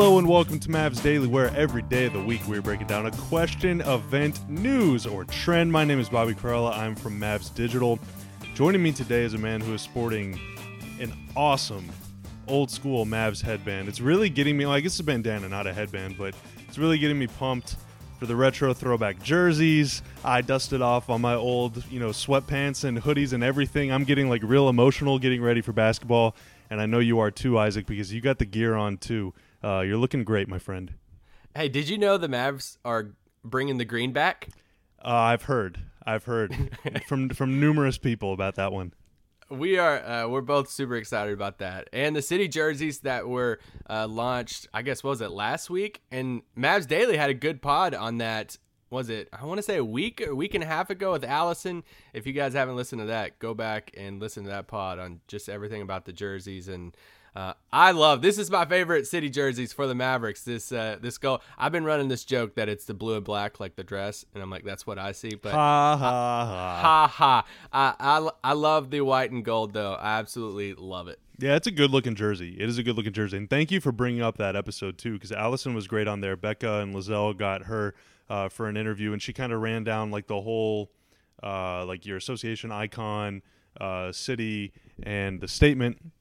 Hello and welcome to Mavs Daily, where every day of the week we're breaking down a question, event, news, or trend. My name is Bobby Karalla. I'm from Mavs Digital. Joining me today is a man who is sporting an awesome old school Mavs headband. It's really getting me, guess it's a bandana, not a headband, but it's really getting me pumped for the retro throwback jerseys. I dusted off on my old, you know, sweatpants and hoodies and everything. I'm getting like real emotional getting ready for basketball. And I know you are too, Isaac, because you got the gear on too. Uh, you're looking great, my friend. Hey, did you know the Mavs are bringing the green back? Uh, I've heard. I've heard from from numerous people about that one. We are uh, we're both super excited about that, and the city jerseys that were uh, launched. I guess what was it last week? And Mavs Daily had a good pod on that. Was it? I want to say a week, a week and a half ago with Allison. If you guys haven't listened to that, go back and listen to that pod on just everything about the jerseys and uh, I love this is my favorite city jerseys for the Mavericks. This uh, this goal. I've been running this joke that it's the blue and black like the dress, and I'm like that's what I see. But ha ha ha ha ha. I, I I love the white and gold though. I absolutely love it. Yeah, it's a good looking jersey. It is a good looking jersey, and thank you for bringing up that episode too, because Allison was great on there. Becca and Lizelle got her uh, for an interview, and she kind of ran down like the whole, uh, like your association icon, uh, city, and the statement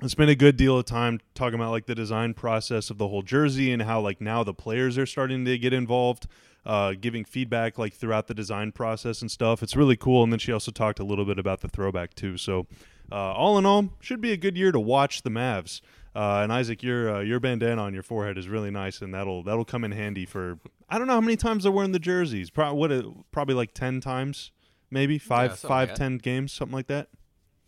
I spent a good deal of time talking about like the design process of the whole jersey and how like now the players are starting to get involved, uh, giving feedback like throughout the design process and stuff. It's really cool. And then she also talked a little bit about the throwback too. So uh, all in all, should be a good year to watch the Mavs. Uh, and Isaac, your uh, your bandana on your forehead is really nice, and that'll that'll come in handy for I don't know how many times they're wearing the jerseys. Probably what uh, probably like ten times, maybe five, Yeah, five, like ten games, something like that.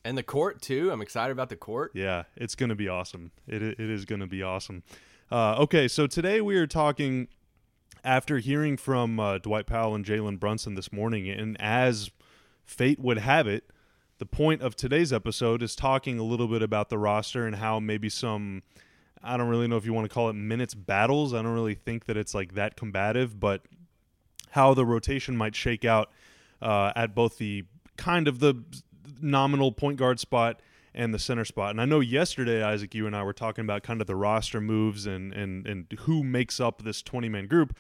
And the court too. I'm excited about the court. Yeah, it's going to be awesome. It it is going to be awesome. Uh, okay, so today we are talking after hearing from uh, Dwight Powell and Jalen Brunson this morning, and as fate would have it, the point of today's episode is talking a little bit about the roster and how maybe some. I don't really know if you want to call it minutes battles. I don't really think that it's like that combative, but how the rotation might shake out uh, at both the kind of the nominal point guard spot and the center spot. And I know yesterday, Isaac, you and I were talking about kind of the roster moves and and and who makes up this twenty man group.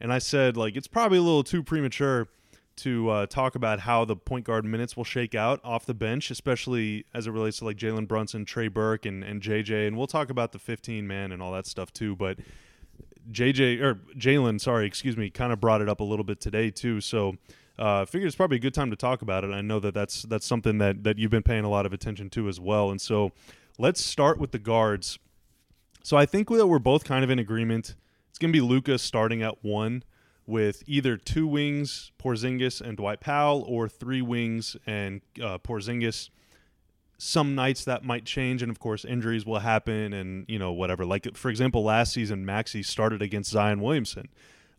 And I said like it's probably a little too premature to uh, talk about how the point guard minutes will shake out off the bench, especially as it relates to like Jalen Brunson, Trey Burke, and and JJ. And we'll talk about the fifteen man and all that stuff too. But JJ or Jalen, sorry, excuse me, kind of brought it up a little bit today too. So uh, I figured it's probably a good time to talk about it. I know that that's that's something that that you've been paying a lot of attention to as well. And so let's start with the guards. So I think that we're both kind of in agreement. It's going to be Luka starting at one with either two wings, Porzingis and Dwight Powell, or three wings and uh, Porzingis some nights that might change and of course injuries will happen and you know whatever like for example last season maxi started against zion williamson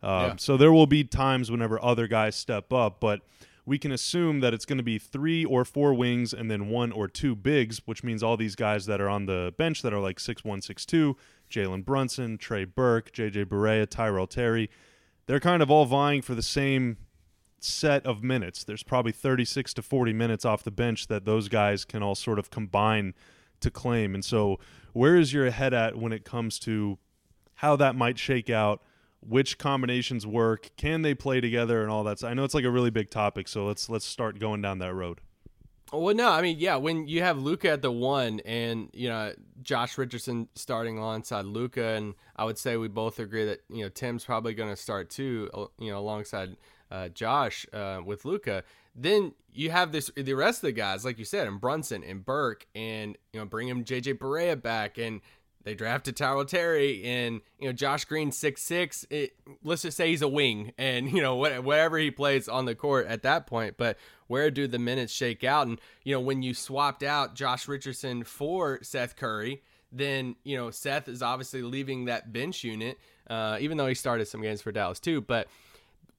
um, Yeah. so there will be times whenever other guys step up but we can assume that it's going to be three or four wings and then one or two bigs which means all these guys that are on the bench that are like six one six two jalen brunson trey burke jj Barea, tyrell terry they're kind of all vying for the same set of minutes. There's probably 36 to 40 minutes off the bench that those guys can all sort of combine to claim. And so, where is your head at when it comes to how that might shake out? Which combinations work? Can they play together and all that? I know it's like a really big topic, so let's let's start going down that road. Well, no, I mean, yeah, when you have Luka at the one and, you know, Josh Richardson starting alongside Luka, and I would say we both agree that, you know, Tim's probably going to start too, you know, alongside uh, Josh uh, with Luka. Then you have this, the rest of the guys, like you said, and Brunson and Burke, and, you know, bring him JJ Barea back, and they drafted Tyrell Terry and you know Josh Green six six. Let's just say he's a wing, and you know whatever he plays on the court at that point. But where do the minutes shake out? And you know when you swapped out Josh Richardson for Seth Curry, then you know Seth is obviously leaving that bench unit, uh, even though he started some games for Dallas too. But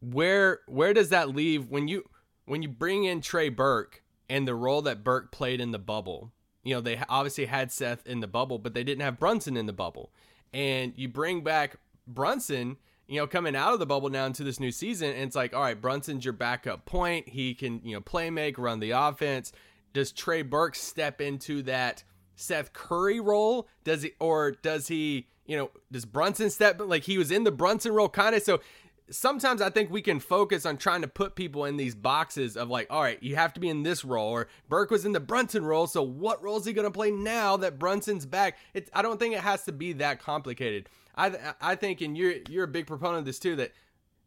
where where does that leave when you when you bring in Trey Burke and the role that Burke played in the bubble? You know, they obviously had Seth in the bubble, but they didn't have Brunson in the bubble. And you bring back Brunson, you know, coming out of the bubble now into this new season, and it's like, all right, Brunson's your backup point. He can, you know, play make, run the offense. Does Trey Burke step into that Seth Curry role? Does he or does he, you know, does Brunson step like he was in the Brunson role kind of so sometimes I think we can focus on trying to put people in these boxes of like, all right, you have to be in this role, or Burke was in the Brunson role, so what role is he going to play now that Brunson's back? It's I don't think it has to be that complicated. I I think, and you're you're a big proponent of this too, that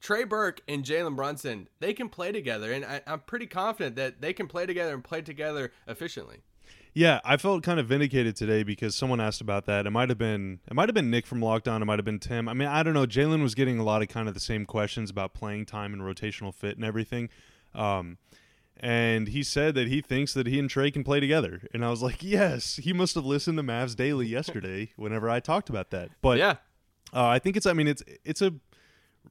Trey Burke and Jalen Brunson they can play together, and I, I'm pretty confident that they can play together and play together efficiently. Yeah, I felt kind of vindicated today because someone asked about that. It might have been it might have been Nick from Lockdown. It might have been Tim. I mean, I don't know. Jalen was getting a lot of kind of the same questions about playing time and rotational fit and everything. Um, and he said that he thinks that he and Trey can play together. And I was like, yes, he must have listened to Mavs Daily yesterday whenever I talked about that. But yeah, uh, I think it's. I mean, it's it's a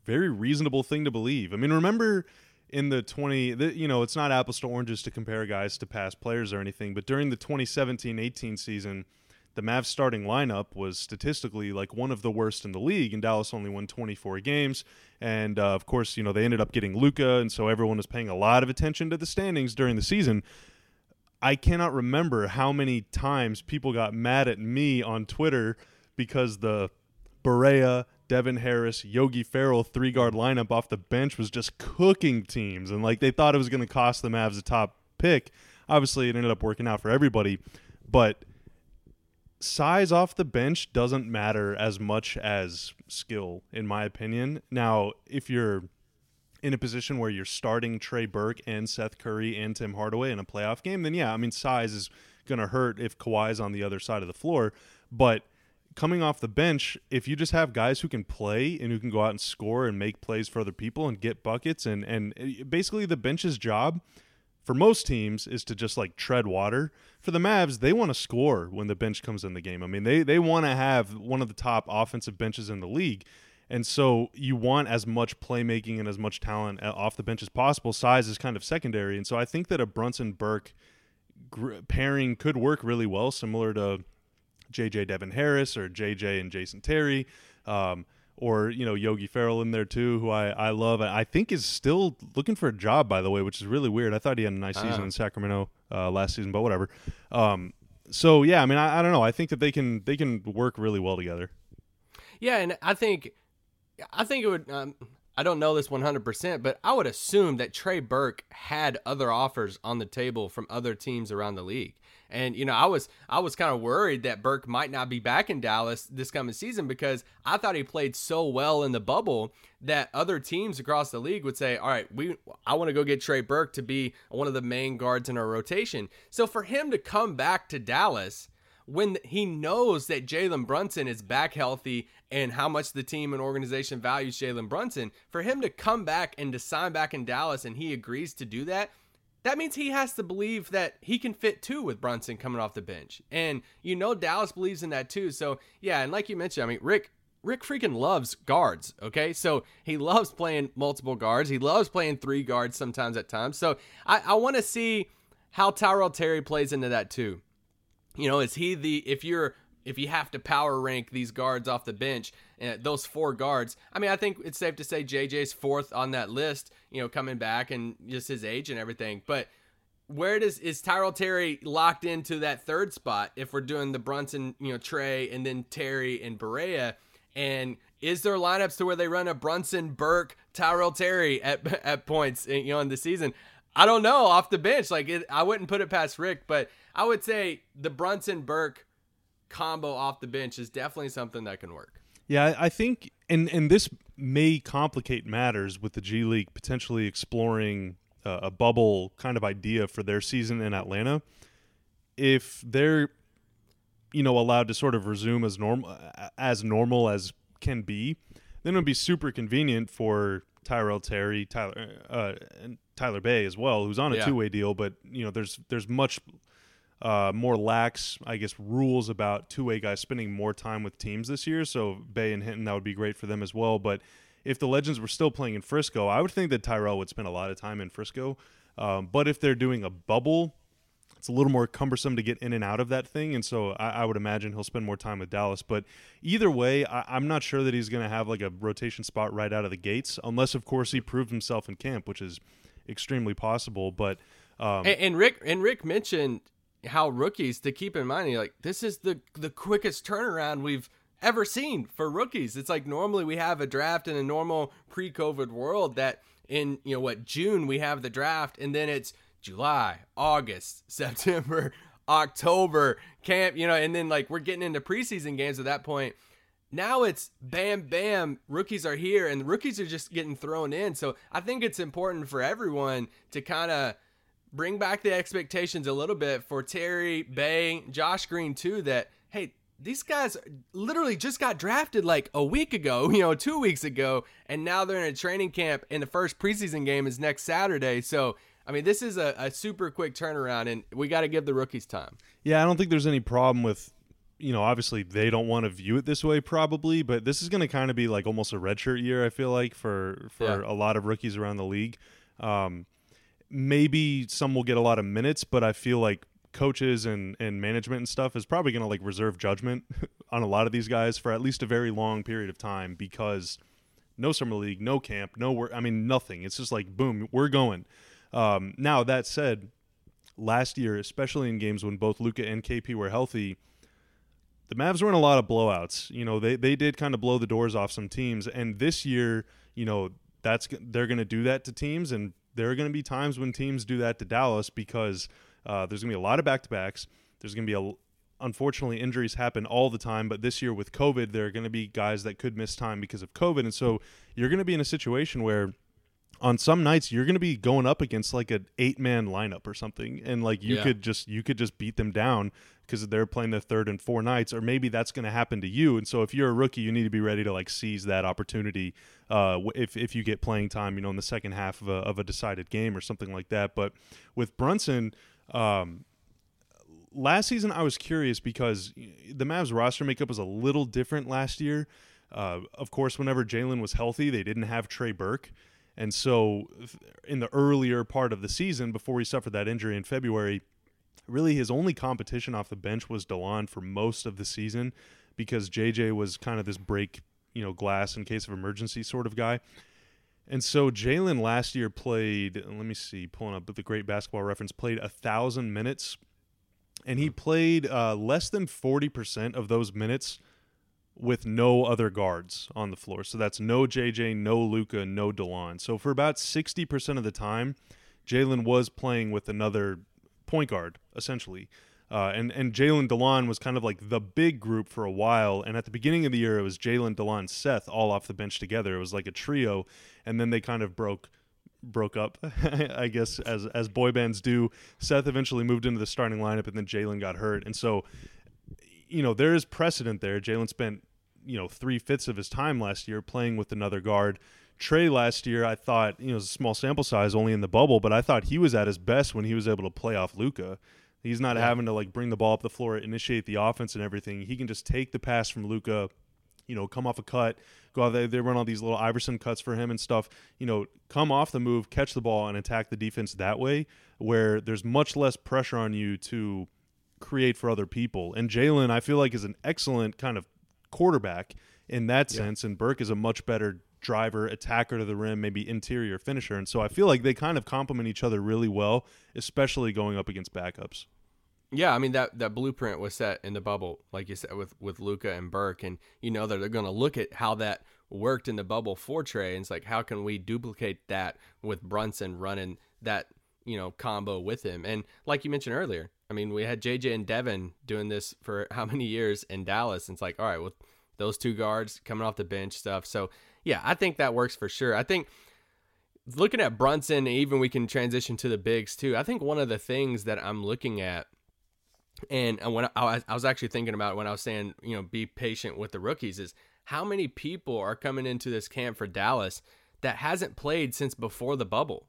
very reasonable thing to believe. I mean, remember in the 20 the, you know it's not apples to oranges to compare guys to past players or anything but during the 2017-18 season the Mavs starting lineup was statistically like one of the worst in the league and Dallas only won 24 games. And uh, of course you know they ended up getting Luka, and so everyone was paying a lot of attention to the standings during the season. I cannot remember how many times people got mad at me on Twitter because the Barea Devin Harris, Yogi Ferrell three guard lineup off the bench was just cooking teams, and like they thought it was going to cost the Mavs a top pick. Obviously, it ended up working out for everybody, but size off the bench doesn't matter as much as skill, in my opinion. Now, if you're in a position where you're starting Trey Burke and Seth Curry and Tim Hardaway in a playoff game, then yeah, I mean size is going to hurt if Kawhi's on the other side of the floor, but coming off the bench, if you just have guys who can play and who can go out and score and make plays for other people and get buckets and and eh, basically the bench's job for most teams is to just like tread water. For the Mavs, they want to score when the bench comes in the game. I mean, they they want to have one of the top offensive benches in the league. And so you want as much playmaking and as much talent eh, off the bench as possible. Size is kind of secondary. And so I think that a Brunson Burke pairing could work really well, similar to JJ Devin Harris or JJ and Jason Terry. Um, or you know Yogi Ferrell in there too, who I, I love. I think is still looking for a job, by the way, which is really weird. I thought he had a nice uh-huh. season in Sacramento uh, last season, but whatever. Um, so yeah, I mean, I, I, don't know. I think that they can they can work really well together. Yeah, and I think I think it would. Um, I don't know this 100%, but I would assume that Trey Burke had other offers on the table from other teams around the league. And you know, I was I was kind of worried that Burke might not be back in Dallas this coming season because I thought he played so well in the bubble that other teams across the league would say, "All right, we I want to go get Trey Burke to be one of the main guards in our rotation." So for him to come back to Dallas when he knows that Jalen Brunson is back healthy and how much the team and organization values Jalen Brunson, for him to come back and to sign back in Dallas and he agrees to do that, that means he has to believe that he can fit too with Brunson coming off the bench. And you know Dallas believes in that too. So yeah, and like you mentioned, I mean Rick Rick freaking loves guards, okay? So he loves playing multiple guards. He loves playing three guards sometimes at times. So I, I want to see how Tyrell Terry plays into that too. You know, is he the if you're if you have to power rank these guards off the bench, uh, those four guards, I mean, I think it's safe to say JJ's fourth on that list, you know, coming back and just his age and everything. But where does is Tyrell Terry locked into that third spot if we're doing the Brunson, you know, Trey and then Terry and Barea? And is there lineups to where they run a Brunson, Burke, Tyrell Terry at at points, you know, in the season? I don't know off the bench. Like it, I wouldn't put it past Rick, but I would say the Brunson Burke combo off the bench is definitely something that can work. Yeah, I think, and and this may complicate matters with the G League potentially exploring uh, a bubble kind of idea for their season in Atlanta. If they're, you know, allowed to sort of resume as normal as normal as can be, then it would be super convenient for Tyrell Terry, Tyler, uh, and Tyler Bey as well, who's on a yeah. two way deal. But you know, there's there's much uh, more lax, I guess, rules about two way guys spending more time with teams this year. So Bey and Hinton, that would be great for them as well. But if the Legends were still playing in Frisco, I would think that Tyrell would spend a lot of time in Frisco. Um, but if they're doing a bubble, it's a little more cumbersome to get in and out of that thing. And so I, I would imagine he'll spend more time with Dallas. But either way, I, am not sure that he's going to have like a rotation spot right out of the gates, unless, of course, he proved himself in camp, which is extremely possible. But. Um, and, and Rick and Rick mentioned how rookies to keep in mind like this is the the quickest turnaround we've ever seen for rookies. It's like normally we have a draft in a normal pre-COVID world that in you know what June we have the draft and then it's July, August, September, October camp, you know, and then like we're getting into preseason games at that point. Now it's bam bam, rookies are here and rookies are just getting thrown in. So I think it's important for everyone to kind of bring back the expectations a little bit for Terry, Bey, Josh Green too that hey, these guys literally just got drafted like a week ago, you know, two weeks ago, and now they're in a training camp, and the first preseason game is next Saturday. So, I mean, this is a, a super quick turnaround, and we got to give the rookies time. Yeah, I don't think there's any problem with, you know, obviously they don't want to view it this way, probably, but this is going to kind of be like almost a redshirt year. I feel like for for yeah. a lot of rookies around the league. Um, maybe some will get a lot of minutes, but I feel like coaches and, and management and stuff is probably going to like reserve judgment on a lot of these guys for at least a very long period of time because no summer league, no camp, no work. I mean, nothing. It's just like, boom, we're going. Um, now, that said, last year, especially in games when both Luka and KP were healthy, the Mavs were in a lot of blowouts. You know, they, they did kind of blow the doors off some teams. And this year, you know, that's they're going to do that to teams. And there are going to be times when teams do that to Dallas because – uh, there's going to be a lot of back to backs. There's going to be a unfortunately injuries happen all the time but this year with covid there are going to be guys that could miss time because of covid and so you're going to be in a situation where on some nights you're going to be going up against like an eight man lineup or something and like you yeah. could just you could just beat them down because they're playing the third and four nights or maybe that's going to happen to you and so if you're a rookie you need to be ready to like seize that opportunity uh, if, if you get playing time you know in the second half of a, of a decided game or something like that but with brunson um, last season, I was curious because the Mavs roster makeup was a little different last year. Uh, of course, whenever Jalen was healthy, they didn't have Trey Burke. And so, in the earlier part of the season, before he suffered that injury in February, really his only competition off the bench was Delon for most of the season because JJ was kind of this break, you know, glass in case of emergency sort of guy. And so Jalen last year played, let me see, pulling up the great basketball reference, played a thousand minutes, and he played uh, less than 40% of those minutes with no other guards on the floor. So that's no JJ, no Luka, no Delon. So for about 60% of the time, Jalen was playing with another point guard, essentially. Uh, and and Jalen Delon was kind of like the big group for a while. And at the beginning of the year, it was Jalen Delon, Seth all off the bench together. It was like a trio, and then they kind of broke broke up, I guess, as as boy bands do. Seth eventually moved into the starting lineup, and then Jalen got hurt, and so you know there is precedent there. Jalen spent you know three fifths of his time last year playing with another guard. Trey last year, I thought you know it was a small sample size, only in the bubble, but I thought he was at his best when he was able to play off Luka. He's not yeah. having to like bring the ball up the floor, initiate the offense and everything. He can just take the pass from Luka, you know, come off a cut, go out there. They run all these little Iverson cuts for him and stuff. You know, come off the move, catch the ball, and attack the defense that way, where there's much less pressure on you to create for other people. And Jalen, I feel like, is an excellent kind of quarterback in that yeah. sense, and Burke is a much better driver, attacker to the rim, maybe interior finisher. And so I feel like they kind of complement each other really well, especially going up against backups. Yeah, I mean that that blueprint was set in the bubble, like you said, with with Luka and Burke, and you know that they're going to look at how that worked in the bubble for Trey, and it's like how can we duplicate that with Brunson running that you know combo with him, and like you mentioned earlier, I mean we had JJ and Devin doing this for how many years in Dallas, and it's like all right with those two guards coming off the bench stuff, so yeah, I think that works for sure. I think looking at Brunson, even we can transition to the bigs too. I think one of the things that I'm looking at, and when I, I was actually thinking about when I was saying, you know, be patient with the rookies, is how many people are coming into this camp for Dallas that hasn't played since before the bubble.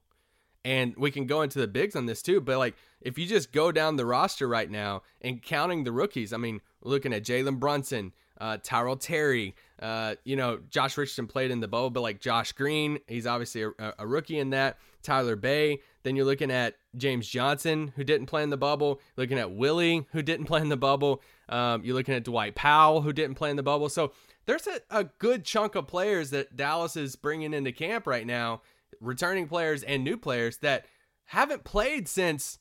And we can go into the bigs on this too, but like if you just go down the roster right now and counting the rookies, I mean, looking at Jalen Brunson, uh, Tyrell Terry, uh, you know, Josh Richardson played in the bubble, but like Josh Green, he's obviously a, a, rookie in that. Tyler Bey. Then you're looking at James Johnson, who didn't play in the bubble. Looking at Willie, who didn't play in the bubble. Um, you're looking at Dwight Powell, who didn't play in the bubble. So there's a, a good chunk of players that Dallas is bringing into camp right now, returning players and new players that haven't played since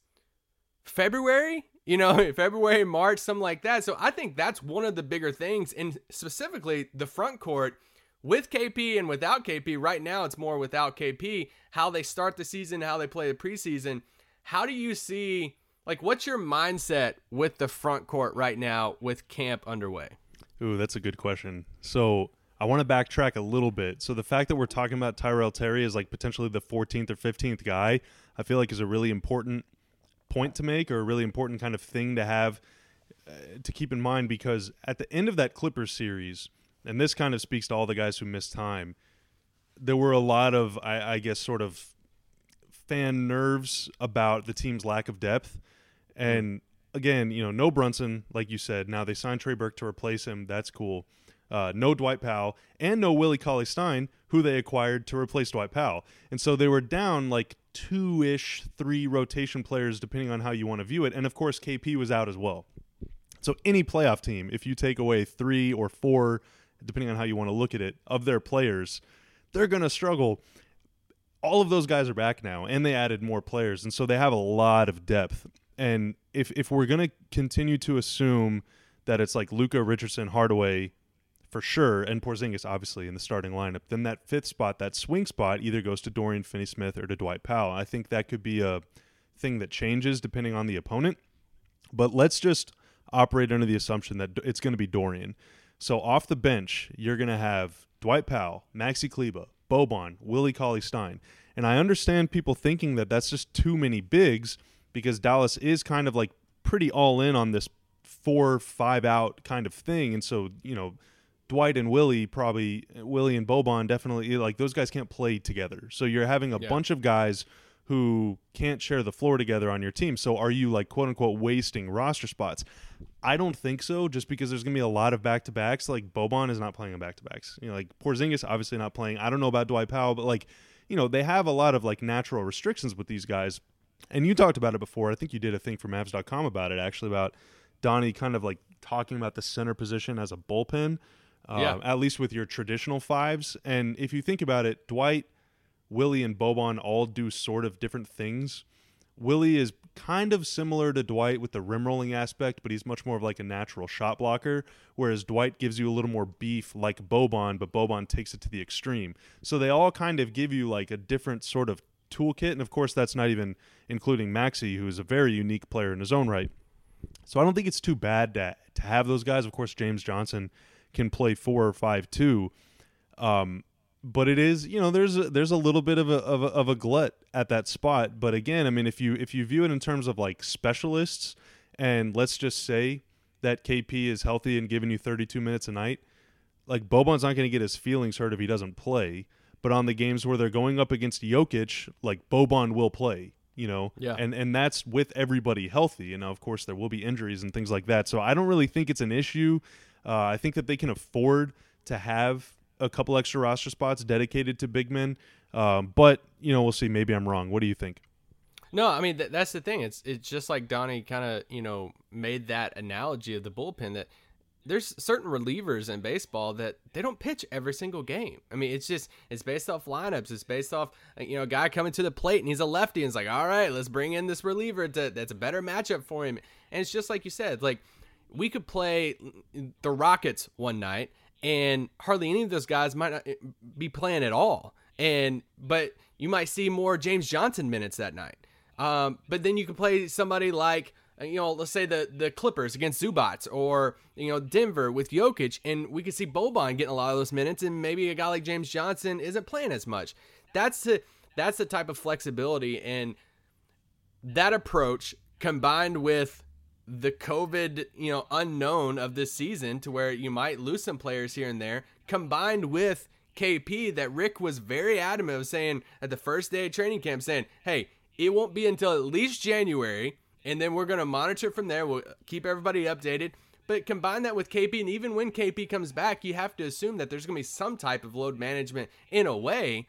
February you know, February, March, something like that. So I think that's one of the bigger things, and specifically the front court with KP and without KP. Right now, it's more without KP. How they start the season, how they play the preseason. How do you see? Like, what's your mindset with the front court right now with camp underway? Ooh, that's a good question. So I want to backtrack a little bit. So the fact that we're talking about Tyrell Terry as like potentially the 14th or 15th guy, I feel like is a really important point to make or a really important kind of thing to have uh, to keep in mind because at the end of that Clippers series, and this kind of speaks to all the guys who missed time, there were a lot of I, I guess sort of fan nerves about the team's lack of depth and again, you know, no Brunson, like you said. Now they signed Trey Burke to replace him. That's cool. Uh, no Dwight Powell and no Willie Cauley Stein, who they acquired to replace Dwight Powell. And so they were down like two ish, three rotation players, depending on how you want to view it. And of course, KP was out as well. So any playoff team, if you take away three or four, depending on how you want to look at it, of their players, they're going to struggle. All of those guys are back now, and they added more players. And so they have a lot of depth. And if if we're gonna continue to assume that it's like Luka Richardson, Hardaway, for sure, and Porzingis obviously in the starting lineup, then that fifth spot, that swing spot, either goes to Dorian Finney-Smith or to Dwight Powell. I think that could be a thing that changes depending on the opponent. But let's just operate under the assumption that it's going to be Dorian. So off the bench, you're going to have Dwight Powell, Maxi Kleber, Boban, Willie Cauley Stein. And I understand people thinking that that's just too many bigs because Dallas is kind of like pretty all in on this four five out kind of thing, and so you know. Dwight and Willie probably Willie and Boban definitely eh, like those guys can't play together. So you're having a yeah. bunch of guys who can't share the floor together on your team. So are you like quote unquote wasting roster spots? I don't think so, just because there's gonna be a lot of back to backs. Like Boban is not playing on back to backs. You know, like Porzingis obviously not playing. I don't know about Dwight Powell, but like, you know, they have a lot of like natural restrictions with these guys and you talked about it before. I think you did a thing for Mavs.com about it, actually, about Donnie kind of like talking about the center position as a bullpen, yeah. Um, at least with your traditional fives. And if you think about it, Dwight, Willie, and Boban all do sort of different things. Willie is kind of similar to Dwight with the rim rolling aspect, but he's much more of like a natural shot blocker, whereas Dwight gives you a little more beef like Boban, but Boban takes it to the extreme. So they all kind of give you like a different sort of toolkit. And of course, that's not even including Maxi, who is a very unique player in his own right. So I don't think it's too bad to, to have those guys. Of course, James Johnson can play four or five too. Um, but it is, you know, there's a, there's a little bit of a, of a of a glut at that spot. But again, I mean, if you if you view it in terms of like specialists, and let's just say that KP is healthy and giving you 32 minutes a night, like Boban's not going to get his feelings hurt if he doesn't play. But on the games where they're going up against Jokic, like Boban will play, you know, yeah. and and that's with everybody healthy. And of course, there will be injuries and things like that. So I don't really think it's an issue. Uh, I think that they can afford to have a couple extra roster spots dedicated to big men. Um, but you know, we'll see. Maybe I'm wrong. What do you think? No, I mean th- that's the thing. It's it's just like Donnie kind of you know made that analogy of the bullpen that there's certain relievers in baseball that they don't pitch every single game. I mean, it's just it's based off lineups. It's based off you know a guy coming to the plate and he's a lefty and it's like, all right, let's bring in this reliever to, that's a better matchup for him. And it's just like you said, like we could play the Rockets one night and hardly any of those guys might not be playing at all. And but you might see more James Johnson minutes that night. Um, but then you can play somebody like you know, let's say the the Clippers against Zubac or you know Denver with Jokic, and we could see Boban getting a lot of those minutes, and maybe a guy like James Johnson isn't playing as much. That's the that's the type of flexibility and that approach combined with the COVID, you know, unknown of this season to where you might lose some players here and there, combined with KP that Rick was very adamant of saying at the first day of training camp, saying, hey, it won't be until at least January and then we're going to monitor from there. We'll keep everybody updated. But combine that with KP, and even when KP comes back, you have to assume that there's going to be some type of load management in a way.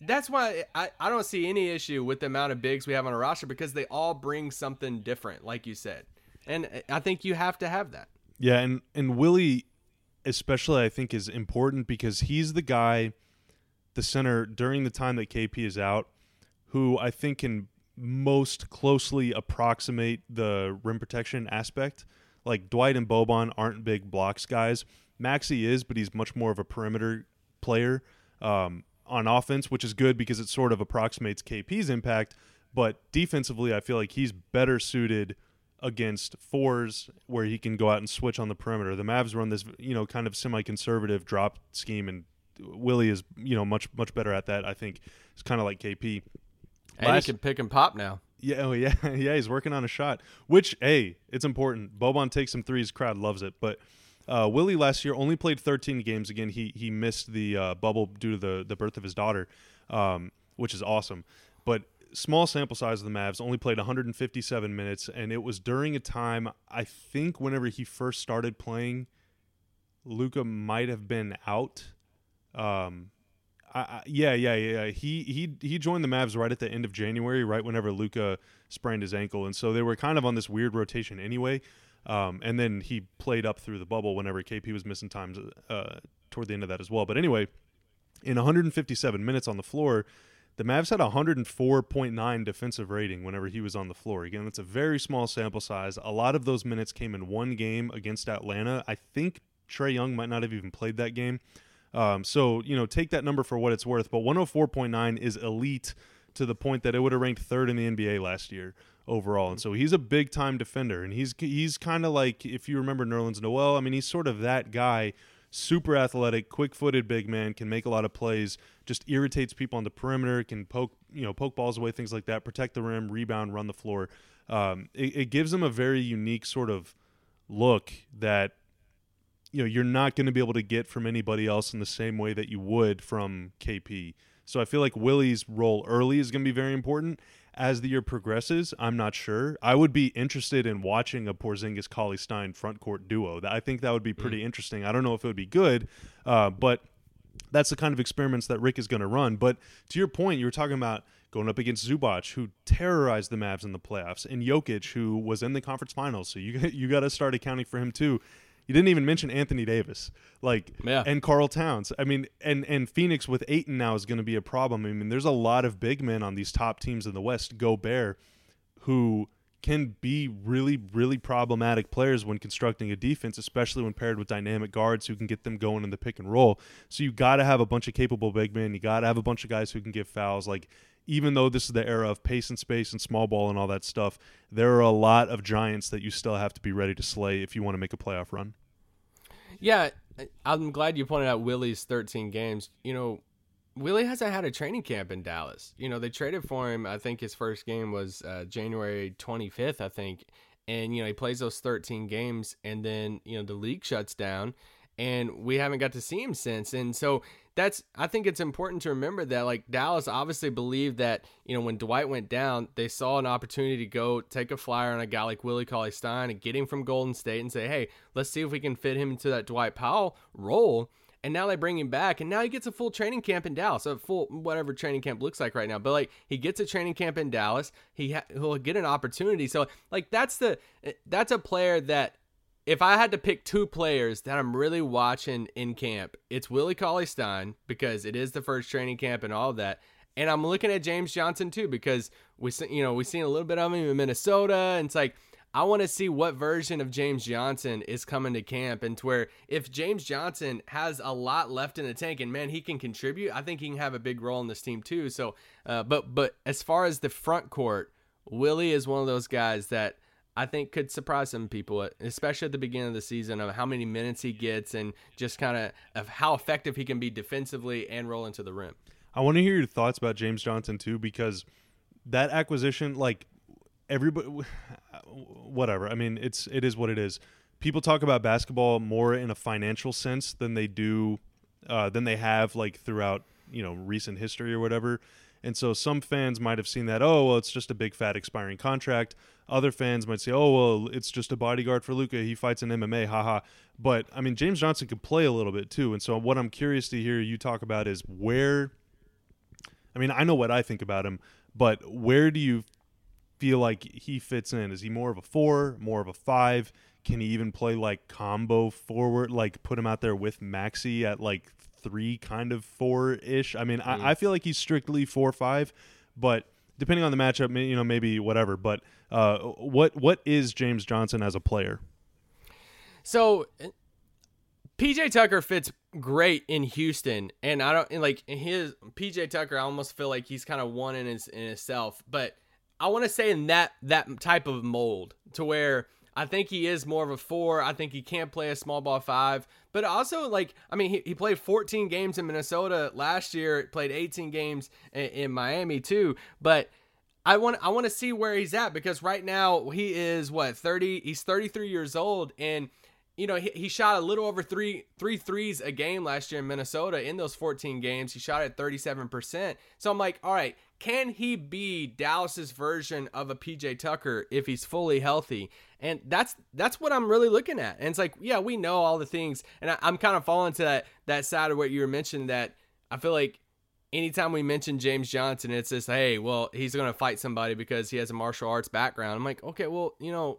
That's why I, I don't see any issue with the amount of bigs we have on a roster because they all bring something different, like you said. And I think you have to have that. Yeah, and, and Willie, especially, I think, is important because he's the guy, the center, during the time that KP is out, who I think can most closely approximate the rim protection aspect. Like Dwight and Boban aren't big blocks guys. Maxi is, but he's much more of a perimeter player um, on offense, which is good because it sort of approximates KP's impact. But defensively, I feel like he's better suited against fours where he can go out and switch on the perimeter. The Mavs run this, you know, kind of semi-conservative drop scheme, and Willie is, you know, much much better at that. I think it's kind of like KP. And Last, he can pick and pop now. Yeah, oh yeah, yeah. He's working on a shot, which hey, it's important. Boban takes some threes, crowd loves it. But uh, Willie last year only played 13 games. Again, he he missed the uh, bubble due to the the birth of his daughter, um, which is awesome. But small sample size of the Mavs, only played 157 minutes, and it was during a time I think whenever he first started playing, Luka might have been out. Um, I, I, yeah, yeah, yeah. He he he joined the Mavs right at the end of January, right whenever Luka sprained his ankle, and so they were kind of on this weird rotation anyway. Um, and then he played up through the bubble whenever KP was missing times uh, toward the end of that as well. But anyway, in 157 minutes on the floor, the Mavs had a 104.9 defensive rating whenever he was on the floor. Again, that's a very small sample size. A lot of those minutes came in one game against Atlanta. I think Trae Young might not have even played that game. Um, so, you know, take that number for what it's worth. But 104.9 is elite to the point that it would have ranked third in the NBA last year overall. And so he's a big time defender. And he's he's kind of like, if you remember Nerlens Noel, I mean, he's sort of that guy super athletic, quick-footed big man, can make a lot of plays, just irritates people on the perimeter, can poke, you know, poke balls away, things like that, protect the rim, rebound, run the floor. Um, it, it gives him a very unique sort of look that you know you're not going to be able to get from anybody else in the same way that you would from KP. So I feel like Willie's role early is going to be very important, as the year progresses, I'm not sure. I would be interested in watching a Porzingis Cauley Stein front court duo. I think that would be pretty mm. interesting. I don't know if it would be good, uh, but that's the kind of experiments that Rick is going to run. But to your point, you were talking about going up against Zubac, who terrorized the Mavs in the playoffs, and Jokic, who was in the conference finals. So you you got to start accounting for him too. You didn't even mention Anthony Davis, like, yeah. and Karl Towns. I mean, and and Phoenix with Ayton now is going to be a problem. I mean, there's a lot of big men on these top teams in the West, Gobert, who can be really, really problematic players when constructing a defense, especially when paired with dynamic guards who can get them going in the pick and roll. So you got to have a bunch of capable big men. You got to have a bunch of guys who can give fouls. Like even though this is the era of pace and space and small ball and all that stuff, there are a lot of giants that you still have to be ready to slay if you want to make a playoff run. Yeah, I'm glad you pointed out Willie's 13 games. You know, Willie hasn't had a training camp in Dallas. You know, they traded for him. I think his first game was uh, January 25th, I think. And, you know, he plays those 13 games and then, you know, the league shuts down and we haven't got to see him since. And so that's I think it's important to remember that like Dallas obviously believed that you know when Dwight went down, they saw an opportunity to go take a flyer on a guy like Willie Cauley Stein and get him from Golden State and say, hey, let's see if we can fit him into that Dwight Powell role. And now they bring him back, and now he gets a full training camp in Dallas, a full whatever training camp looks like right now. But like he gets a training camp in Dallas, he ha- he'll get an opportunity. So like that's the eh, that's a player that if I had to pick two players that I'm really watching in camp, it's Willie Cauley Stein because it is the first training camp and all that. And I'm looking at James Johnson too because we you know we've seen a little bit of him in Minnesota and it's like I want to see what version of James Johnson is coming to camp and to where if James Johnson has a lot left in the tank and man he can contribute, I think he can have a big role in this team too. So, uh, but but as far as the front court, Willie is one of those guys that I think could surprise some people, especially at the beginning of the season, of how many minutes he gets and just kind of of how effective he can be defensively and roll into the rim. I want to hear your thoughts about James Johnson too, because that acquisition, like everybody, whatever. I mean, it's it is what it is. People talk about basketball more in a financial sense than they do uh, than they have like throughout you know recent history or whatever. And so some fans might have seen that, oh, well, it's just a big fat expiring contract. Other fans might say, oh, well, it's just a bodyguard for Luka. He fights in MMA, haha. But I mean, James Johnson could play a little bit too. And so what I'm curious to hear you talk about is where, I mean, I know what I think about him, but where do you feel like he fits in? Is he more of a four, more of a five? Can he even play like combo forward, like put him out there with Maxi at like three, kind of four ish. I mean, mm. I, I, feel like he's strictly four five, but depending on the matchup, you know, maybe whatever. But uh, what what is James Johnson as a player? So PJ Tucker fits great in Houston, and I don't like his PJ Tucker. I almost feel like he's kind of one in his in himself, but I want to say in that that type of mold to where I think he is more of a four. I think he can't play a small ball five, but also like I mean he, he played 14 games in Minnesota last year, played 18 games in, in Miami too, but. I want I want to see where he's at because right now he is what 30 he's 33 years old and you know, he, he shot a little over three three threes a game last year in Minnesota in those 14 games. He shot at 37%. So I'm like, all right, can he be Dallas's version of a PJ Tucker if he's fully healthy? And that's that's what I'm really looking at. And it's like, yeah, we know all the things, and I, am kind of falling to that that side of what you were mentioning. That I feel like anytime we mention James Johnson, it's just, hey, well, he's going to fight somebody because he has a martial arts background. I'm like, okay, well, you know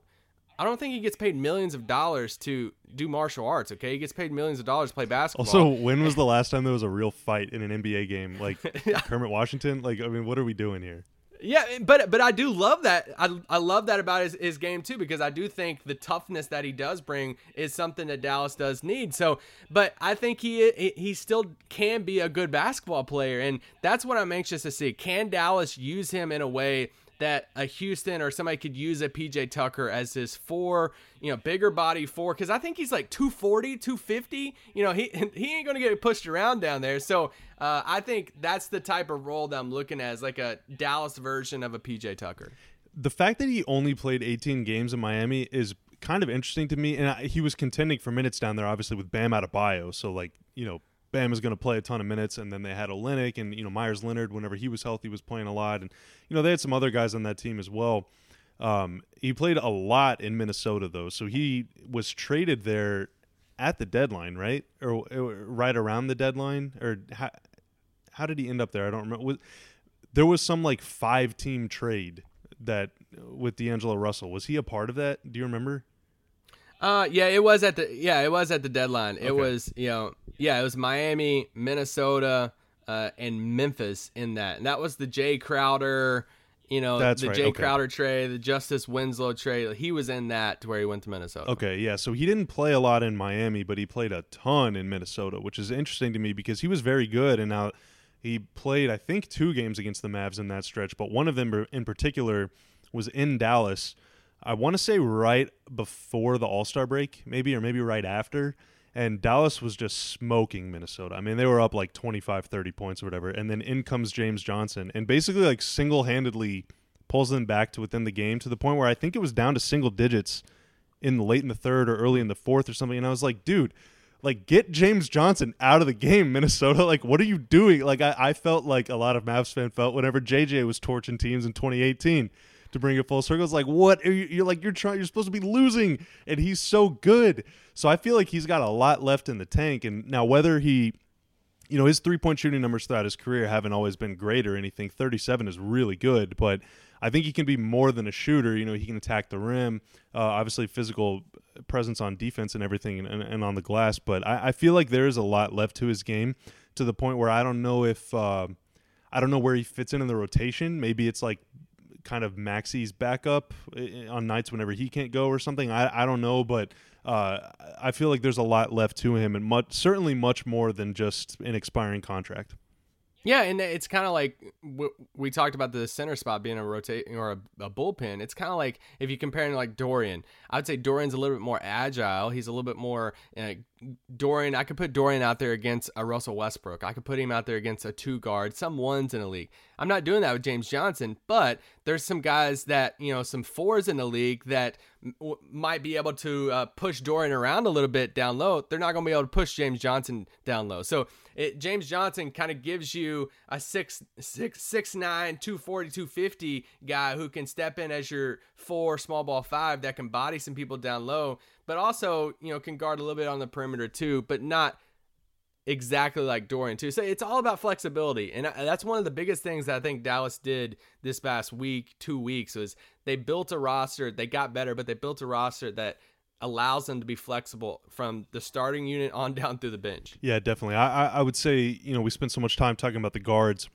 I don't think he gets paid millions of dollars to do martial arts. Okay, he gets paid millions of dollars to play basketball. Also, when was the last time there was a real fight in an NBA game, like Kermit Washington? Like, I mean, what are we doing here? Yeah, but but I do love that. I, I love that about his, his game too because I do think the toughness that he does bring is something that Dallas does need. So, but I think he he still can be a good basketball player, and that's what I'm anxious to see. Can Dallas use him in a way that a Houston or somebody could use a PJ Tucker as his four, you know, bigger body four because I think he's like 240, 250. You know, he he ain't gonna get pushed around down there. So uh, I think that's the type of role that I'm looking at, as like a Dallas version of a PJ Tucker. The fact that he only played 18 games in Miami is kind of interesting to me, and I, he was contending for minutes down there, obviously with Bam Adebayo. So like you know Bam is going to play a ton of minutes, and then they had Olynyk and you know Meyers Leonard. Whenever he was healthy, was playing a lot, and you know they had some other guys on that team as well. Um, he played a lot in Minnesota though, so he was traded there at the deadline, right, or, or right around the deadline, or how, how did he end up there? I don't remember. Was, there was some like five team trade that with D'Angelo Russell. Was he a part of that? Do you remember? Uh, yeah, it was at the yeah, it was at the deadline. It okay. was you know yeah, it was Miami, Minnesota, uh, and Memphis in that, and that was the Jae Crowder, you know, That's the right. Jae okay. Crowder trade, the Justice Winslow trade. He was in that to where he went to Minnesota. Okay, yeah, so he didn't play a lot in Miami, but he played a ton in Minnesota, which is interesting to me because he was very good, and now he played I think two games against the Mavs in that stretch, but one of them in particular was in Dallas I want to say right before the All Star break, maybe, or maybe right after. And Dallas was just smoking Minnesota. I mean, they were up like 25, 30 points or whatever. And then in comes James Johnson and basically like single handedly pulls them back to within the game to the point where I think it was down to single digits in the late in the third or early in the fourth or something. And I was like, dude, like get James Johnson out of the game, Minnesota. Like, what are you doing? Like, I, I felt like a lot of Mavs fan felt whenever JJ was torching teams in 2018 to bring it full circle. It's like, what are you? You're like, you're trying. You're supposed to be losing, and he's so good. So I feel like he's got a lot left in the tank. And now whether he, you know, his three point shooting numbers throughout his career haven't always been great or anything. Thirty seven is really good, but I think he can be more than a shooter. You know, he can attack the rim. Uh, obviously, physical presence on defense and everything, and, and, and on the glass. But I, I, feel like there is a lot left to his game, to the point where I don't know if uh, I don't know where he fits in in the rotation. Maybe it's like kind of Maxi's backup on nights whenever he can't go or something. I, I don't know, but uh, I feel like there's a lot left to him, and much, certainly much more than just an expiring contract. Yeah, and it's kind of like we talked about the center spot being a rotate or a, a bullpen. It's kind of like if you compare him like Dorian. I would say Dorian's a little bit more agile. He's a little bit more uh, Dorian. I could put Dorian out there against a Russell Westbrook. I could put him out there against a two guard, some ones in the league. I'm not doing that with James Johnson, but there's some guys that you know, some fours in the league that m- might be able to uh, push Dorian around a little bit down low. They're not going to be able to push James Johnson down low. So it, James Johnson kind of gives you a six six six nine 240 250 guy who can step in as your four small ball five that can body some people down low, but also you know can guard a little bit on the perimeter too, but not exactly like Dorian too. So it's all about flexibility, and that's one of the biggest things that I think Dallas did this past week, two weeks, was they built a roster. They got better, but they built a roster that allows them to be flexible from the starting unit on down through the bench. Yeah, definitely. I I would say you know we spent so much time talking about the guards.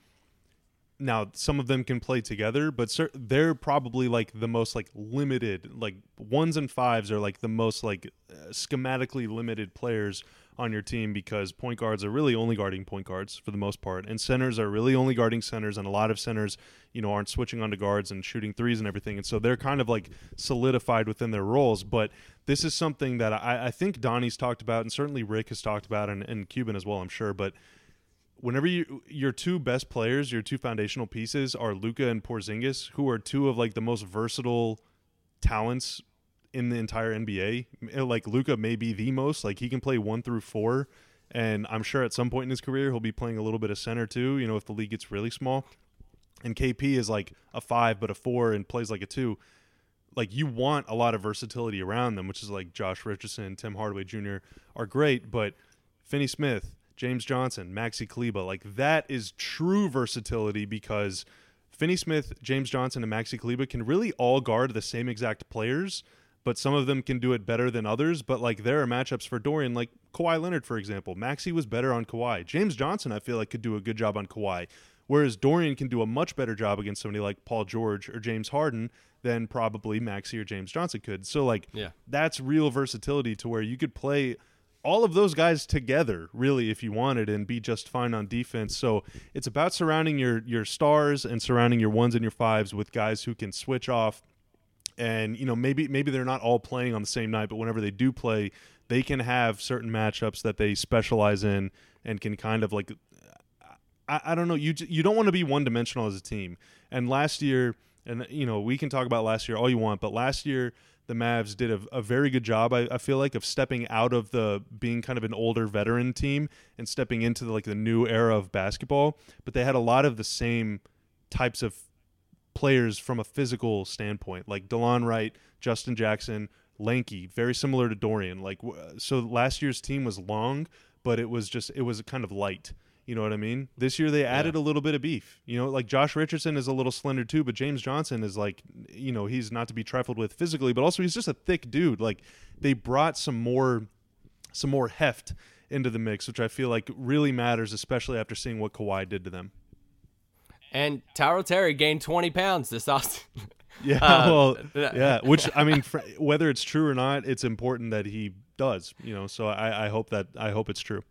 now some of them can play together, but they're probably like the most like limited. Like ones and fives are like the most like uh, schematically limited players on your team because point guards are really only guarding point guards for the most part, and centers are really only guarding centers, and a lot of centers, you know, aren't switching onto guards and shooting threes and everything, and so they're kind of like solidified within their roles. But this is something that I, I think Donnie's talked about, and certainly Rick has talked about, and, and Cuban as well, I'm sure. But whenever you your two best players, your two foundational pieces are Luka and Porzingis, who are two of like the most versatile talents in the entire NBA. Eh, like Luka may be the most. Like he can play one through four, and I'm sure at some point in his career he'll be playing a little bit of center too. You know, if the league gets really small. And KP is like a five, but a four, and plays like a two. Like you want a lot of versatility around them, which is like Josh Richardson, Tim Hardaway Jr. are great, but Finney Smith, James Johnson, Maxi Kleber, like that is true versatility because Finney Smith, James Johnson, and Maxi Kleber can really all guard the same exact players, but some of them can do it better than others. But like there are matchups for Dorian, like Kawhi Leonard, for example. Maxi was better on Kawhi. James Johnson, I feel like, could do a good job on Kawhi. Whereas Dorian can do a much better job against somebody like Paul George or James Harden than probably Maxi or James Johnson could. So like Yeah. that's real versatility to where you could play all of those guys together really if you wanted and be just fine on defense. So it's about surrounding your your stars and surrounding your ones and your fives with guys who can switch off and you know maybe maybe they're not all playing on the same night but whenever they do play they can have certain matchups that they specialize in and can kind of like I, I don't know. You you don't want to be one dimensional as a team. And last year and you know we can talk about last year all you want but last year the Mavs did a, a very good job I, I feel like of stepping out of the being kind of an older veteran team and stepping into the, like the new era of basketball. But they had a lot of the same types of players from a physical standpoint, like Delon Wright, Justin Jackson, lanky, very similar to Dorian. Like so, last year's team was long, but it was just it was kind of light. You know what I mean? This year they added a little bit of beef. You know, like Josh Richardson is a little slender too, but James Johnson is like, you know, he's not to be trifled with physically, but also he's just a thick dude. Like they brought some more, some more heft into the mix, which I feel like really matters, especially after seeing what Kawhi did to them. And Tyrell Terry gained 20 pounds this off. Yeah, Uh, well, yeah. Which I mean, fr- whether it's true or not, it's important that he does. You know, so I, I hope that I hope it's true.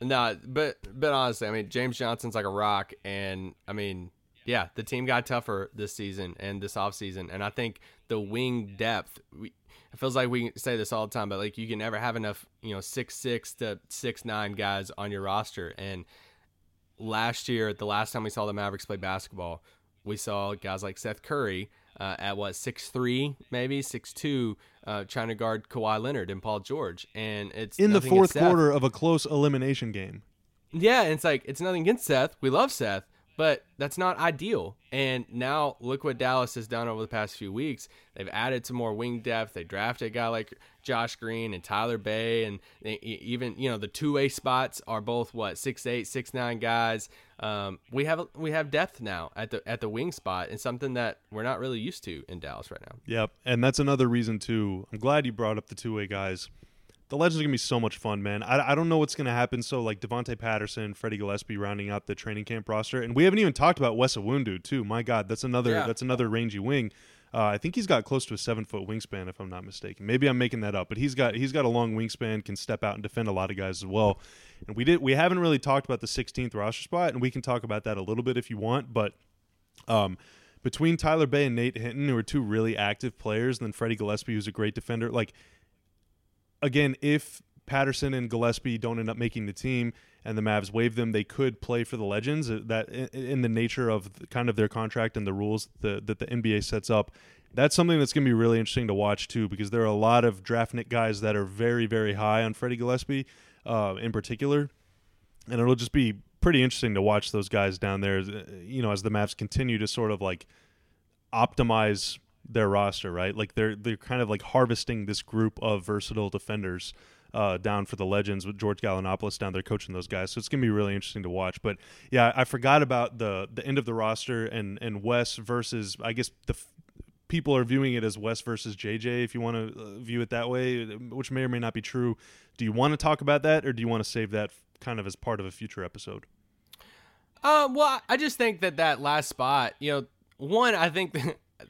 No, but but honestly, I mean James Johnson's like a rock, and I mean, yeah, the team got tougher this season and this offseason, and I think the wing depth. We, it feels like we say this all the time, but like you can never have enough, you know, six six to six nine guys on your roster. And last year, the last time we saw the Mavericks play basketball, we saw guys like Seth Curry uh, at what six three, maybe six two, uh, trying to guard Kawhi Leonard and Paul George, and it's In the fourth quarter of a close elimination game. Yeah, and it's like it's nothing against Seth. We love Seth, but that's not ideal. And now look what Dallas has done over the past few weeks. They've added some more wing depth. They drafted a guy like Josh Green and Tyler Bey, and they, even you know the two way spots are both what six eight, six nine guys. Um, we have we have depth now at the at the wing spot, and something that we're not really used to in Dallas right now. Yep, and that's another reason too. I'm glad you brought up the two way guys. The Legends are gonna be so much fun, man. I, I don't know what's gonna happen. So like Devonte Patterson, Freddie Gillespie rounding out the training camp roster, and we haven't even talked about Wes Iwundu too. My God, that's another Yeah. that's another rangy wing. Uh, I think he's got close to a seven foot wingspan, if I'm not mistaken. Maybe I'm making that up, but he's got he's got a long wingspan, can step out and defend a lot of guys as well. And we did we haven't really talked about the 16th roster spot, and we can talk about that a little bit if you want. But um, between Tyler Bey and Nate Hinton, who are two really active players, and then Freddie Gillespie, who's a great defender. Like, again, if Patterson and Gillespie don't end up making the team and the Mavs waive them, they could play for the Legends. uh, That in, the nature of kind of their contract and the rules that, that the NBA sets up. That's something that's going to be really interesting to watch too, because there are a lot of draftnik guys that are very, very high on Freddie Gillespie, uh, in particular and it'll just be pretty interesting to watch those guys down there. uh, You know, as the Mavs continue to sort of like optimize their roster, right? Like they're they're kind of like harvesting this group of versatile defenders uh, down for the Legends with George Galanopoulos down there coaching those guys. So it's gonna be really interesting to watch. But yeah, I forgot about the the end of the roster and and Wes versus I guess the. f- People are viewing it as Wes versus JJ, if you want to uh, view it that way, which may or may not be true. Do you want to talk about that, or do you want to save that kind of as part of a future episode? Um, well, I just think that that last spot, you know, one, I think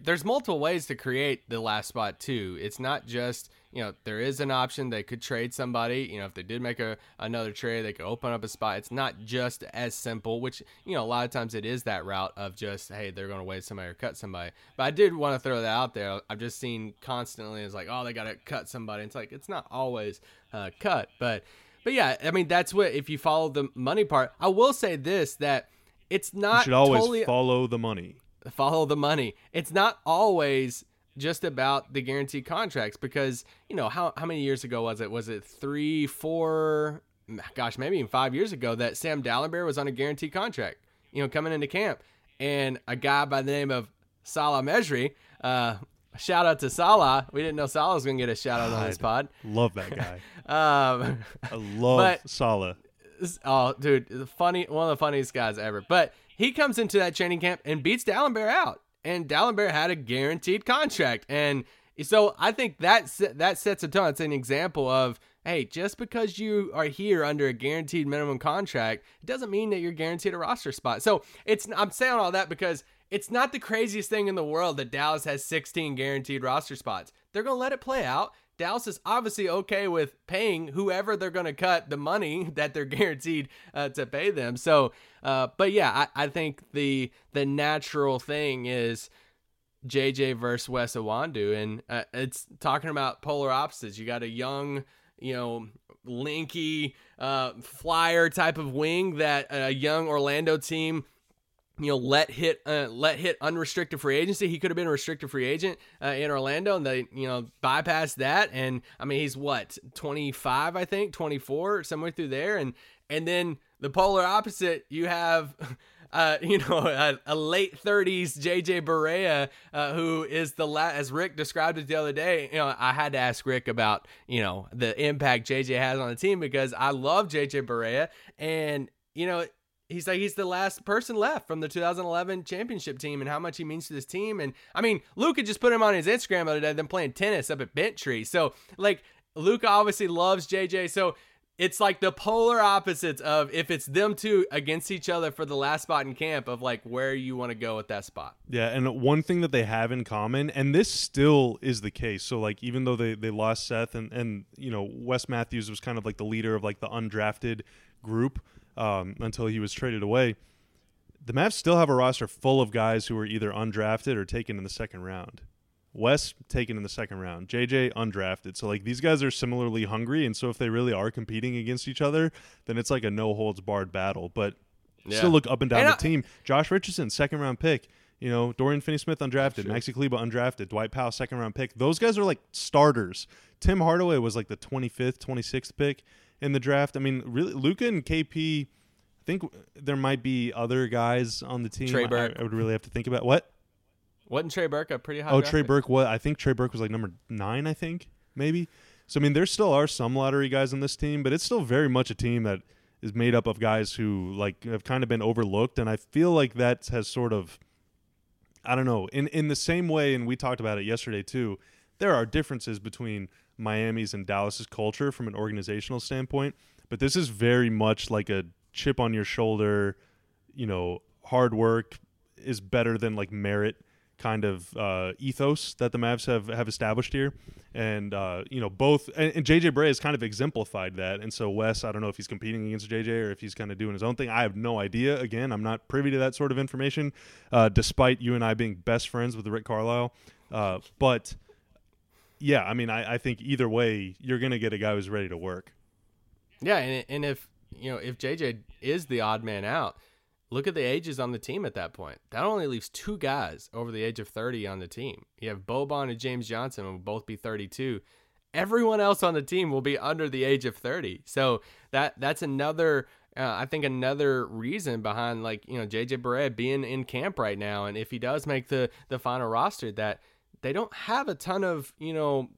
there's multiple ways to create the last spot too. It's not just you know there is an option they could trade somebody. You know if they did make a another trade, they could open up a spot. It's not just as simple, which you know a lot of times it is that route of just hey they're going to wait somebody or cut somebody. But I did want to throw that out there. I've just seen constantly it's like oh they got to cut somebody. It's like it's not always uh, cut, but but yeah, I mean that's what if you follow the money part. I will say this that it's not you should always totally, follow the money follow the money. It's not always just about the guaranteed contracts because you know how how many years ago was it? Was it three, four? Gosh, maybe even five years ago that Sam Dalembert was on a guaranteed contract. You know, coming into camp, and a guy by the name of Salah Mejri. Uh, shout out to Salah. We didn't know Salah was going to get a shout out on this pod. Love that guy. um, I love but, Salah. Oh, dude, funny, one of the funniest guys ever. But he comes into that training camp and beats Dalembert out. And Dalembert had a guaranteed contract. And so I think that that sets a tone. It's an example of hey, just because you are here under a guaranteed minimum contract, it doesn't mean that you're guaranteed a roster spot. So it's I'm saying all that because it's not the craziest thing in the world that Dallas has 16 guaranteed roster spots. They're gonna let it play out. Dallas is obviously okay with paying whoever they're going to cut the money that they're guaranteed uh, to pay them. So, uh, but yeah, I, I, think the the natural thing is JJ versus Wes Iwundu, and uh, it's talking about polar opposites. You got a young, you know, linky uh, flyer type of wing that a young Orlando team you know, let hit uh, let hit unrestricted free agency. He could have been a restricted free agent uh, in Orlando, and they you know bypassed that. And I mean, he's what twenty five, I think, twenty four, somewhere through there. And and then the polar opposite, you have. Uh, you know, a, a late 30s JJ Barea, uh, who is the la- as Rick described it the other day. You know, I had to ask Rick about you know the impact JJ has on the team because I love JJ Barea, and you know he's like he's the last person left from the 2011 championship team and how much he means to this team. And I mean, Luka just put him on his Instagram the other day, them playing tennis up at bent tree So like Luka obviously loves JJ. So it's like the polar opposites of if it's them two against each other for the last spot in camp of like where you want to go with that spot. Yeah, and one thing that they have in common, and this still is the case. So like even though they, they lost Seth and, and you know, Wes Matthews was kind of like the leader of like the undrafted group um, until he was traded away. The Mavs still have a roster full of guys who were either undrafted or taken in the second round. Wes taken in the second round, JJ undrafted. So like these guys are similarly hungry, and so if they really are competing against each other, then it's like a no holds barred battle. But yeah. still look up and down and the I- team. Josh Richardson, second round pick. You know, Dorian Finney-Smith undrafted, sure. Maxi Kleber undrafted, Dwight Powell second round pick. Those guys are like starters. Tim Hardaway was like the 25th, 26th pick in the draft. I mean, really, Luka and KP. I think there might be other guys on the team. Trey Burke. I, I would really have to think about what. Wasn't Trey Burke a pretty high? Oh, Trey Burke. What I think Trey Burke was like number nine. I think maybe. So I mean, there still are some lottery guys on this team, but it's still very much a team that is made up of guys who like have kind of been overlooked, and I feel like that has sort of, I don't know, in in the same way, and we talked about it yesterday too. There are differences between Miami's and Dallas's culture from an organizational standpoint, but this is very much like a chip on your shoulder, you know, hard work is better than like merit kind of uh, ethos that the Mavs have have established here, and uh, you know both and, and, JJ Barea has kind of exemplified that. And so Wes, I don't know if he's competing against JJ or if he's kind of doing his own thing. I have no idea. Again, I'm not privy to that sort of information, uh, despite you and I being best friends with Rick Carlisle. Uh, but yeah, I mean, I, I think either way, you're going to get a guy who's ready to work. Yeah, and, and if you know if JJ is the odd man out, look at the ages on the team at that point. That only leaves two guys over the age of 30 on the team. You have Boban and James Johnson will both be 32. Everyone else on the team will be under the age of 30. So that that's another uh, I think another reason behind like you know JJ Barea being in camp right now, and if he does make the the final roster, that they don't have a ton of, you know,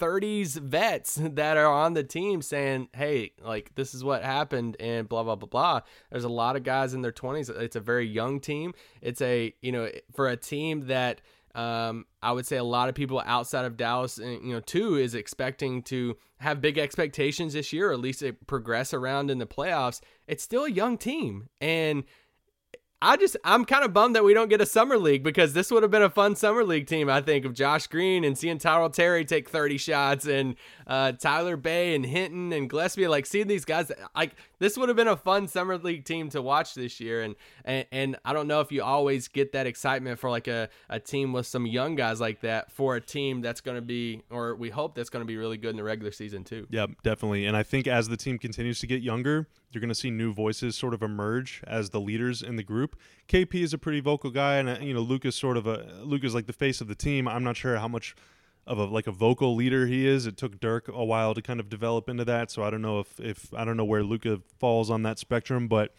30s vets that are on the team saying, hey, like, this is what happened and blah, blah, blah, blah. There's a lot of guys in their 20s. It's a very young team. It's a, you know, for a team that, um, I would say a lot of people outside of Dallas, uh, you know, too, is expecting to have big expectations this year, or at least progress around in the playoffs. It's still a young team. And, I just I'm kind of bummed that we don't get a summer league because this would have been a fun summer league team. I think of Josh Green and seeing Tyrell Terry take 30 shots and uh, Tyler Bey and Hinton and Gillespie. Like seeing these guys, like this would have been a fun summer league team to watch this year. And and, and I don't know if you always get that excitement for like a, a team with some young guys like that for a team that's going to be, or we hope that's going to be really good in the regular season too. Yeah, definitely. And I think as the team continues to get younger, you're going to see new voices sort of emerge as the leaders in the group. KP is a pretty vocal guy, and uh, you know Luka's sort of a Luka's like the face of the team. I'm not sure how much of a like a vocal leader he is. It took Dirk a while to kind of develop into that, so I don't know if if I don't know where Luka falls on that spectrum, but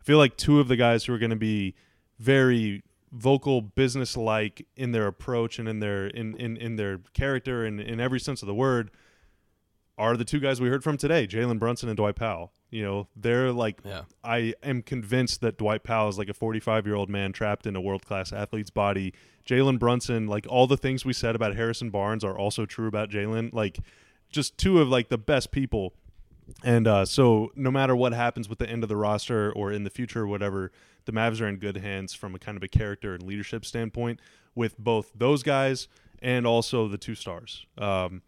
I feel like two of the guys who are going to be very vocal business like in their approach and in their in in, in their character and in every sense of the word are the two guys we heard from today, Jalen Brunson and Dwight Powell. You know, they're like, Yeah. I am convinced that Dwight Powell is like a 45 year old man trapped in a world class athlete's body. Jalen Brunson, like all the things we said about Harrison Barnes are also true about Jalen. Like, just two of like the best people. And uh, so, no matter what happens with the end of the roster or in the future, or whatever, the Mavs are in good hands from a kind of a character and leadership standpoint with both those guys and also the two stars. Um,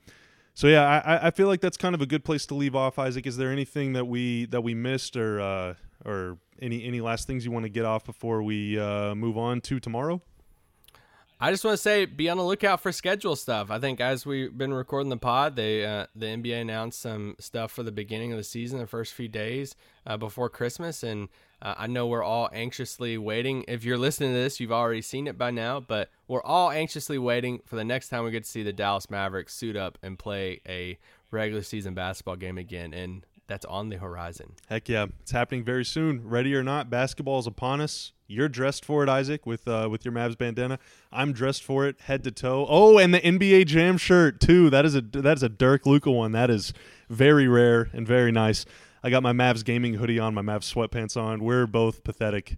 so yeah, I, I feel like that's kind of a good place to leave off. Isaac, is there anything that we that we missed or uh, or any any last things you want to get off before we uh, move on to tomorrow? I just want to say, be on the lookout for schedule stuff. I think as we've been recording the pod, they uh, the NBA announced some stuff for the beginning of the season, the first few days uh, before Christmas, and uh, I know we're all anxiously waiting. If you're listening to this, you've already seen it by now, but we're all anxiously waiting for the next time we get to see the Dallas Mavericks suit up and play a regular season basketball game again, and that's on the horizon. Heck yeah, it's happening very soon. Ready or not, basketball is upon us. You're dressed for it, Isaac, with uh, with your Mavs bandana. I'm dressed for it, head to toe. Oh, and the NBA Jam shirt too. That is a that is a Dirk Luka one. That is very rare and very nice. I got my Mavs gaming hoodie on, my Mavs sweatpants on. We're both pathetic.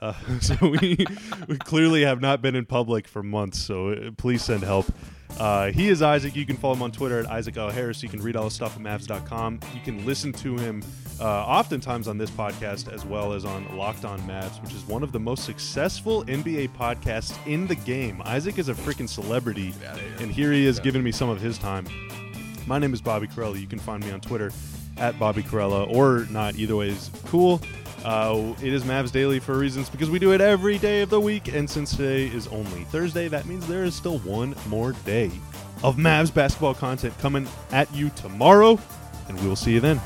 Uh, so we we clearly have not been in public for months. So uh, please send help. Uh, he is Isaac. You can follow him on Twitter at Isaac L. Harris. You can read all his stuff at Mavs.com. You can listen to him uh, oftentimes on this podcast as well as on Locked On Mavs, which is one of the most successful NBA podcasts in the game. Isaac is a freaking celebrity, and here he is giving me some of his time. My name is Bobby Karalla. You can find me on Twitter at Bobby Karalla or not. Either way is cool. Uh, it is Mavs Daily for reasons because we do it every day of the week. And since today is only Thursday, that means there is still one more day of Mavs basketball content coming at you tomorrow. And we will see you then.